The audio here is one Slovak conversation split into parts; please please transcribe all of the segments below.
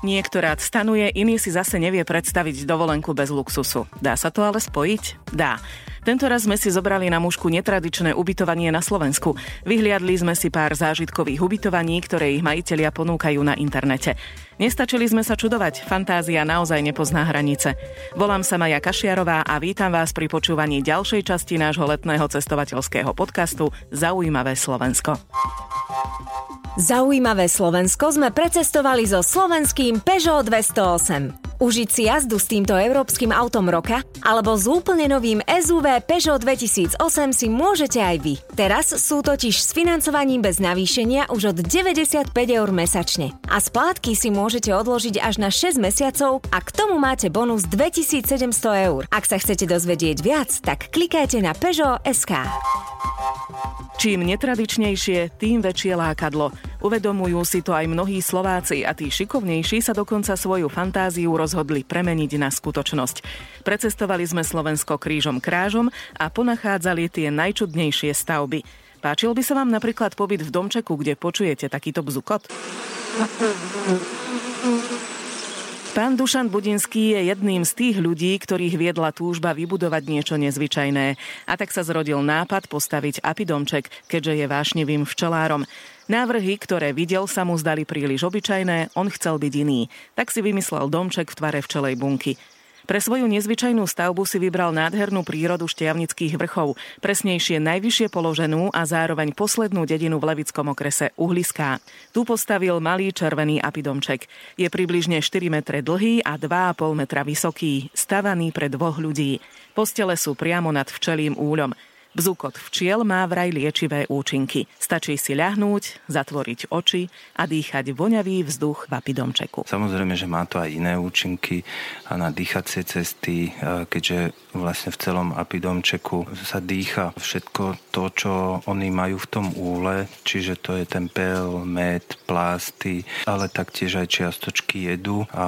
Niekto stanuje, iný si zase nevie predstaviť dovolenku bez luxusu. Dá sa to ale spojiť? Dá. Tento raz sme si zobrali na mužku netradičné ubytovanie na Slovensku. Vyhliadli sme si pár zážitkových ubytovaní, ktoré ich majiteľia ponúkajú na internete. Nestačili sme sa čudovať, fantázia naozaj nepozná hranice. Volám sa Maja Kašiarová a vítam vás pri počúvaní ďalšej časti nášho letného cestovateľského podcastu Zaujímavé Slovensko. Zaujímavé Slovensko sme precestovali so slovenským Peugeot 208. Užiť si jazdu s týmto európskym autom roka alebo s úplne novým SUV Peugeot 2008 si môžete aj vy. Teraz sú totiž s financovaním bez navýšenia už od 95 eur mesačne. A splátky si môžete odložiť až na 6 mesiacov a k tomu máte bonus 2700 eur. Ak sa chcete dozvedieť viac, tak klikajte na Peugeot SK. Čím netradičnejšie, tým väčšie lákadlo. Uvedomujú si to aj mnohí Slováci a tí šikovnejší sa dokonca svoju fantáziu rozhodli premeniť na skutočnosť. Precestovali sme Slovensko krížom krážom a ponachádzali tie najčudnejšie stavby. Páčil by sa vám napríklad pobyt v domčeku, kde počujete takýto bzukot? Pán Dušan Budinský je jedným z tých ľudí, ktorých viedla túžba vybudovať niečo nezvyčajné. A tak sa zrodil nápad postaviť apidomček, keďže je vášnivým včelárom. Návrhy, ktoré videl, sa mu zdali príliš obyčajné, on chcel byť iný. Tak si vymyslel domček v tvare včelej bunky. Pre svoju nezvyčajnú stavbu si vybral nádhernú prírodu šťavnických vrchov, presnejšie najvyššie položenú a zároveň poslednú dedinu v Levickom okrese Uhliská. Tu postavil malý červený apidomček. Je približne 4 metre dlhý a 2,5 metra vysoký, stavaný pre dvoch ľudí. Postele sú priamo nad včelým úľom. Bzukot včiel má vraj liečivé účinky. Stačí si ľahnúť, zatvoriť oči a dýchať voňavý vzduch v apidomčeku. Samozrejme, že má to aj iné účinky a na dýchacie cesty, e, keďže vlastne v celom apidomčeku sa dýcha všetko to, čo oni majú v tom úle, čiže to je ten pel, med, plásty, ale taktiež aj čiastočky jedu a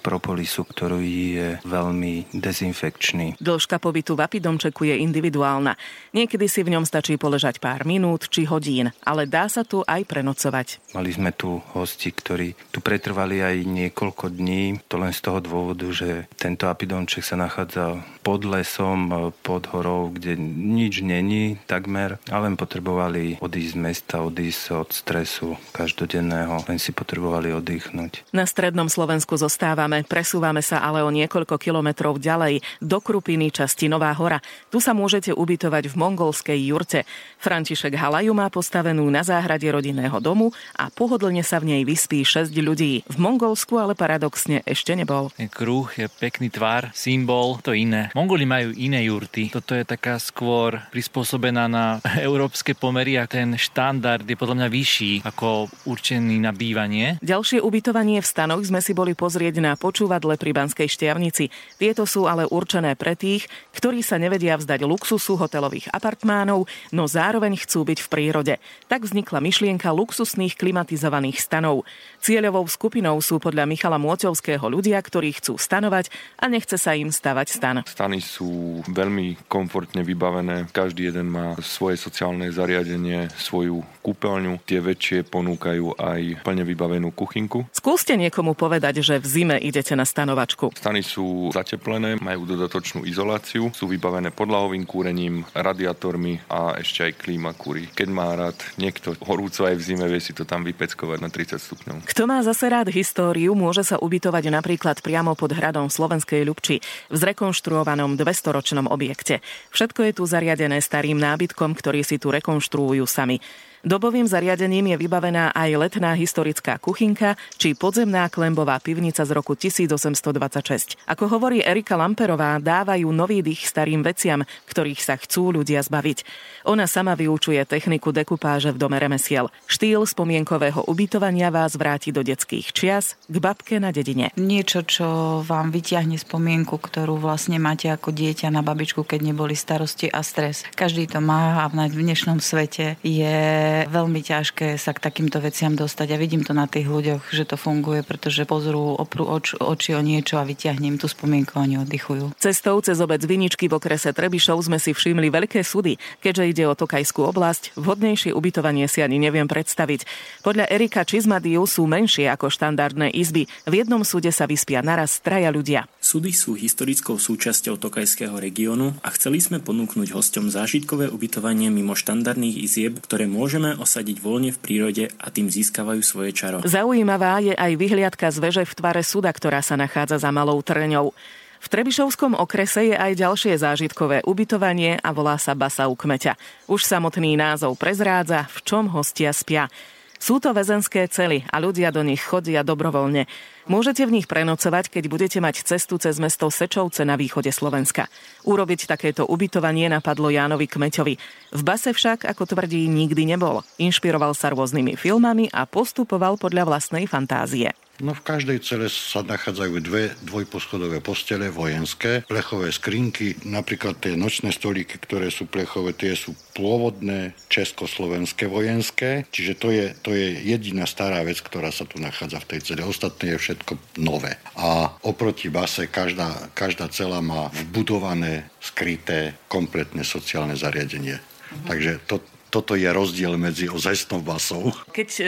propolisu, ktorý je veľmi dezinfekčný. Dĺžka pobytu v apidomčeku je individuálna. Niekedy si v ňom stačí poležať pár minút či hodín, ale dá sa tu aj prenocovať. Mali sme tu hosti, ktorí tu pretrvali aj niekoľko dní, to len z toho dôvodu, že tento apidomček sa nachádza pod lesom, pod horou, kde nič není takmer, ale len potrebovali odísť z mesta, odísť od stresu každodenného, len si potrebovali oddychnúť. Na strednom Slovensku zostávame, presúvame sa ale o niekoľko kilometrov ďalej do Krupiny časti Nová hora. Tu sa môžete ubytovať v mongolskej jurte. František Halaju má postavenú na záhrade rodinného domu a pohodlne sa v nej vyspí 6 ľudí. V Mongolsku ale paradoxne ešte nebol. Kruh je pekný tvar, symbol, to iné. Mongoli majú iné jurty. Toto je taká skôr prispôsobená na európske pomery a ten štandard je podľa mňa vyšší ako určený na bývanie. Ďalšie ubytovanie v stanoch sme si boli pozrieť na počúvadle pri Banskej šťavnici. Tieto sú ale určené pre tých, ktorí sa nevedia vzdať luxusu hotelových bytových apartmánov, no zároveň chcú byť v prírode. Tak vznikla myšlienka luxusných klimatizovaných stanov. Cieľovou skupinou sú podľa Michala Môťovského ľudia, ktorí chcú stanovať a nechce sa im stavať stan. Stany sú veľmi komfortne vybavené. Každý jeden má svoje sociálne zariadenie, svoju kúpeľňu. Tie väčšie ponúkajú aj plne vybavenú kuchynku. Skúste niekomu povedať, že v zime idete na stanovačku. Stany sú zateplené, majú dodatočnú izoláciu, sú vybavené podlahovým kúrením, radiátormi a ešte aj klíma kúri. Keď má rád niekto horúco aj v zime, vie si to tam vypeckovať na 30 stupňov. Kto má zase rád históriu, môže sa ubytovať napríklad priamo pod hradom Slovenskej Ľubči v zrekonštruovanom 200-ročnom objekte. Všetko je tu zariadené starým nábytkom, ktorý si tu rekonštruujú sami. Dobovým zariadením je vybavená aj letná historická kuchynka či podzemná klembová pivnica z roku 1826. Ako hovorí Erika Lamperová, dávajú nový dých starým veciam, ktorých sa chcú ľudia zbaviť. Ona sama vyučuje techniku dekupáže v dome remesiel. Štýl spomienkového ubytovania vás vráti do detských čias k babke na dedine. Niečo, čo vám vyťahne spomienku, ktorú vlastne máte ako dieťa na babičku, keď neboli starosti a stres. Každý to má a v dnešnom svete je veľmi ťažké sa k takýmto veciam dostať a vidím to na tých ľuďoch, že to funguje, pretože pozrú, oprú oč, oči o niečo a vyťahnem tú spomienku a oni oddychujú. Cestou cez obec Viničky v okrese Trebišov sme si všimli veľké súdy. Keďže ide o Tokajskú oblasť, vhodnejšie ubytovanie si ani neviem predstaviť. Podľa Erika Čizmadiu sú menšie ako štandardné izby. V jednom súde sa vyspia naraz traja ľudia. Súdy sú historickou súčasťou Tokajského regiónu a chceli sme ponúknuť hosťom zážitkové ubytovanie mimo štandardných izieb, ktoré môžeme osadiť voľne v prírode a tým získavajú svoje čaro. Zaujímavá je aj vyhliadka z veže v tvare súda, ktorá sa nachádza za malou trňou. V Trebišovskom okrese je aj ďalšie zážitkové ubytovanie a volá sa Basa u kmeťa. Už samotný názov prezrádza, v čom hostia spia. Sú to väzenské cely a ľudia do nich chodia dobrovoľne. Môžete v nich prenocovať, keď budete mať cestu cez mesto Sečovce na východe Slovenska. Urobiť takéto ubytovanie napadlo Jánovi Kmeťovi. V base však, ako tvrdí, nikdy nebol. Inšpiroval sa rôznymi filmami a postupoval podľa vlastnej fantázie. No v každej cele sa nachádzajú dve dvojposchodové postele vojenské, plechové skrinky, napríklad tie nočné stolíky, ktoré sú plechové, tie sú pôvodné československé vojenské, čiže to je, to je jediná stará vec, ktorá sa tu nachádza v tej cele. Ostatné je všetko nové. A oproti base každá, každá cela má vbudované, skryté, kompletné sociálne zariadenie. Mhm. Takže to, toto je rozdiel medzi ozajstnou basou. Keď e,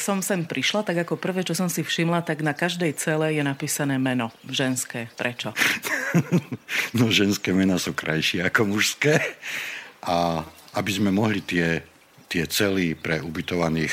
som sem prišla, tak ako prvé, čo som si všimla, tak na každej cele je napísané meno ženské. Prečo? no ženské mená sú krajšie ako mužské. A aby sme mohli tie, tie cely pre ubytovaných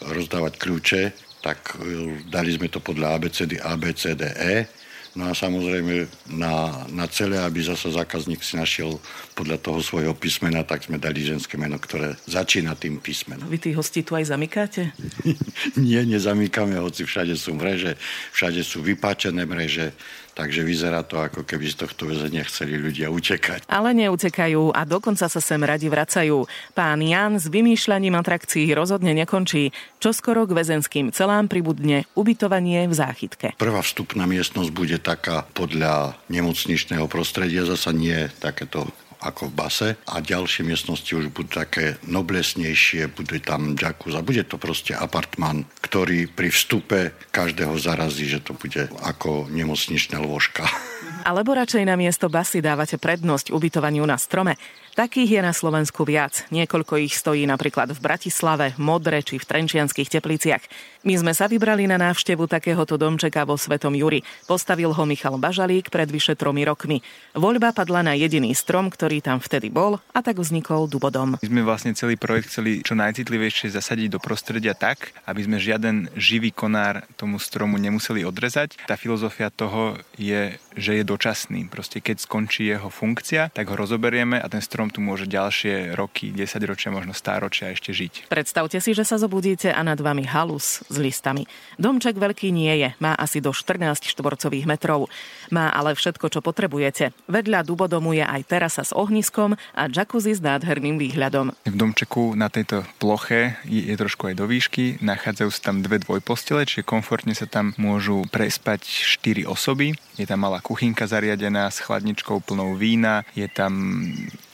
rozdávať kľúče, tak e, dali sme to podľa ABCD, ABCDE No a samozrejme na, na celé, aby zase zákazník si našiel podľa toho svojho písmena, tak sme dali ženské meno, ktoré začína tým písmenom. Vy tých hostí tu aj zamykáte? Nie, nezamykáme, hoci všade sú mreže, všade sú vypáčené mreže, Takže vyzerá to, ako keby z tohto väzenia chceli ľudia utekať. Ale neutekajú a dokonca sa sem radi vracajú. Pán Jan s vymýšľaním atrakcií rozhodne nekončí. Čo skoro k väzenským celám pribudne ubytovanie v záchytke. Prvá vstupná miestnosť bude taká podľa nemocničného prostredia, zasa nie takéto ako v base a ďalšie miestnosti už budú také noblesnejšie, bude tam a bude to proste apartman, ktorý pri vstupe každého zarazí, že to bude ako nemocničná lôžka. Alebo radšej na miesto basy dávate prednosť ubytovaniu na strome. Takých je na Slovensku viac. Niekoľko ich stojí napríklad v Bratislave, Modre či v Trenčianských tepliciach. My sme sa vybrali na návštevu takéhoto domčeka vo Svetom Juri. Postavil ho Michal Bažalík pred vyše tromi rokmi. Voľba padla na jediný strom, ktorý tam vtedy bol a tak vznikol dubodom. My sme vlastne celý projekt chceli čo najcitlivejšie zasadiť do prostredia tak, aby sme žiaden živý konár tomu stromu nemuseli odrezať. Tá filozofia toho je, že je dočasný. Proste keď skončí jeho funkcia, tak ho rozoberieme a ten strom tu môže ďalšie roky, 10 ročia, možno stáročia ešte žiť. Predstavte si, že sa zobudíte a nad vami halus s listami. Domček veľký nie je, má asi do 14 štvorcových metrov. Má ale všetko, čo potrebujete. Vedľa dubodomu je aj terasa s ohniskom a jacuzzi s nádherným výhľadom. V domčeku na tejto ploche je, je trošku aj do výšky, nachádzajú sa tam dve dvojpostele, čiže komfortne sa tam môžu prespať 4 osoby. Je tam malá kuchynka zariadená s chladničkou plnou vína, je tam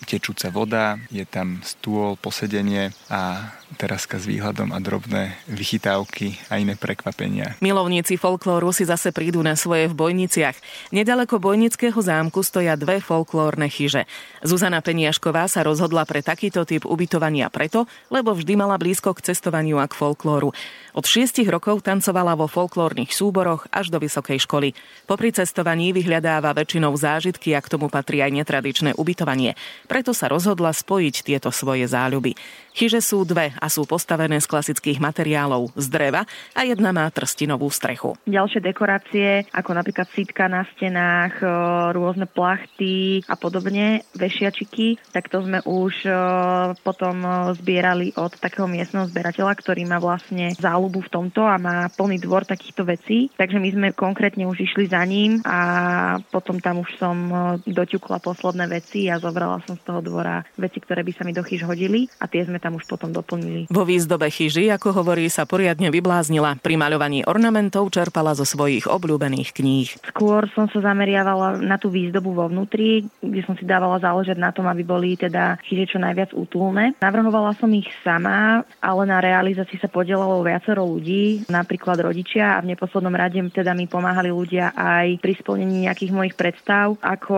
tečúca voda, je tam stôl, posedenie a teraska s výhľadom a drobné vychytávky a iné prekvapenia. Milovníci folklóru si zase prídu na svoje v Bojniciach. Nedaleko Bojnického zámku stoja dve folklórne chyže. Zuzana Peniašková sa rozhodla pre takýto typ ubytovania preto, lebo vždy mala blízko k cestovaniu a k folklóru. Od šiestich rokov tancovala vo folklórnych súboroch až do vysokej školy. Popri cestovaní vyhľadáva väčšinou zážitky a k tomu patrí aj netradičné ubytovanie. Preto sa rozhodla spojiť tieto svoje záľuby. Chyže sú dve a sú postavené z klasických materiálov z dreva a jedna má trstinovú strechu. Ďalšie dekorácie, ako napríklad sítka na stenách, rôzne plachty a podobne, vešiačiky, tak to sme už potom zbierali od takého miestneho zberateľa, ktorý má vlastne záľubu v tomto a má plný dvor takýchto vecí. Takže my sme konkrétne už išli za ním a potom tam už som doťukla posledné veci a zobrala som z toho dvora veci, ktoré by sa mi do chyž hodili a tie sme tam už potom doplnili. Vo výzdobe chyži, ako hovorí, sa poriadne vybláznila. Pri maľovaní ornamentov čerpala zo svojich obľúbených kníh. Skôr som sa zameriavala na tú výzdobu vo vnútri, kde som si dávala záležať na tom, aby boli teda chyže čo najviac útulné. Navrhovala som ich sama, ale na realizácii sa podielalo viacero ľudí, napríklad rodičia a v neposlednom rade teda mi pomáhali ľudia aj pri splnení nejakých mojich predstav, ako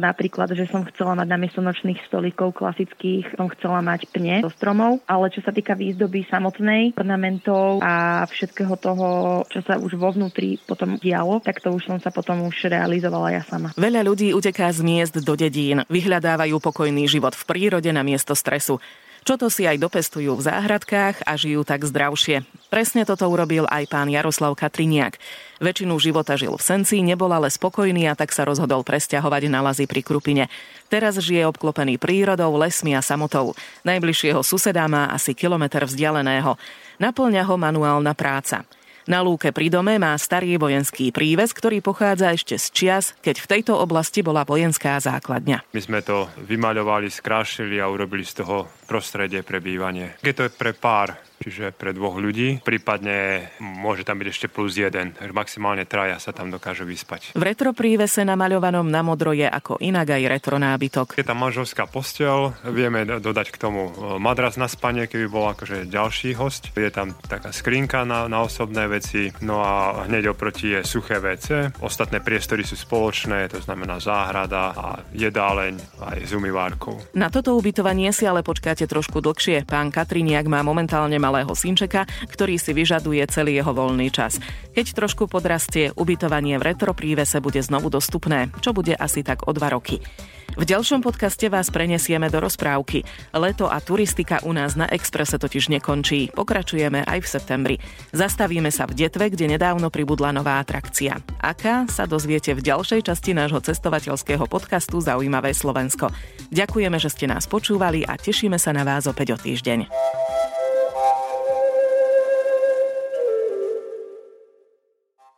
napríklad, že som chcela mať namiesto nočných stolíkov klasických, som chcela mať pne zo stromov, ale čo sa týka výzdoby samotnej, ornamentov a všetkého toho, čo sa už vo vnútri potom dialo, tak to už som sa potom už realizovala ja sama. Veľa ľudí uteká z miest do dedín, vyhľadávajú pokojný život v prírode na miesto stresu. Čo to si aj dopestujú v záhradkách a žijú tak zdravšie. Presne toto urobil aj pán Jaroslav Katriniak. Väčšinu života žil v Senci, nebol ale spokojný a tak sa rozhodol presťahovať na lazy pri Krupine. Teraz žije obklopený prírodou, lesmi a samotou. Najbližšieho suseda má asi kilometr vzdialeného. Naplňa ho manuálna práca. Na lúke pri dome má starý vojenský príves, ktorý pochádza ešte z čias, keď v tejto oblasti bola vojenská základňa. My sme to vymaľovali, skrášili a urobili z toho prostredie pre bývanie. Je to pre pár čiže pre dvoch ľudí. Prípadne môže tam byť ešte plus jeden, maximálne traja sa tam dokážu vyspať. V retro prívese namaľovanom na modro je ako inak aj retro nábytok. Je tam manželská postel, vieme dodať k tomu e, madras na spanie, keby bol akože ďalší host. Je tam taká skrinka na, na osobné veci, no a hneď oproti je suché WC. Ostatné priestory sú spoločné, to znamená záhrada a jedáleň aj s umývárkou. Na toto ubytovanie si ale počkáte trošku dlhšie. Pán Katriniak má momentálne mal malého synčeka, ktorý si vyžaduje celý jeho voľný čas. Keď trošku podrastie, ubytovanie v retro prívese bude znovu dostupné, čo bude asi tak o dva roky. V ďalšom podcaste vás prenesieme do rozprávky. Leto a turistika u nás na Exprese totiž nekončí. Pokračujeme aj v septembri. Zastavíme sa v Detve, kde nedávno pribudla nová atrakcia. Aká sa dozviete v ďalšej časti nášho cestovateľského podcastu Zaujímavé Slovensko. Ďakujeme, že ste nás počúvali a tešíme sa na vás opäť o týždeň.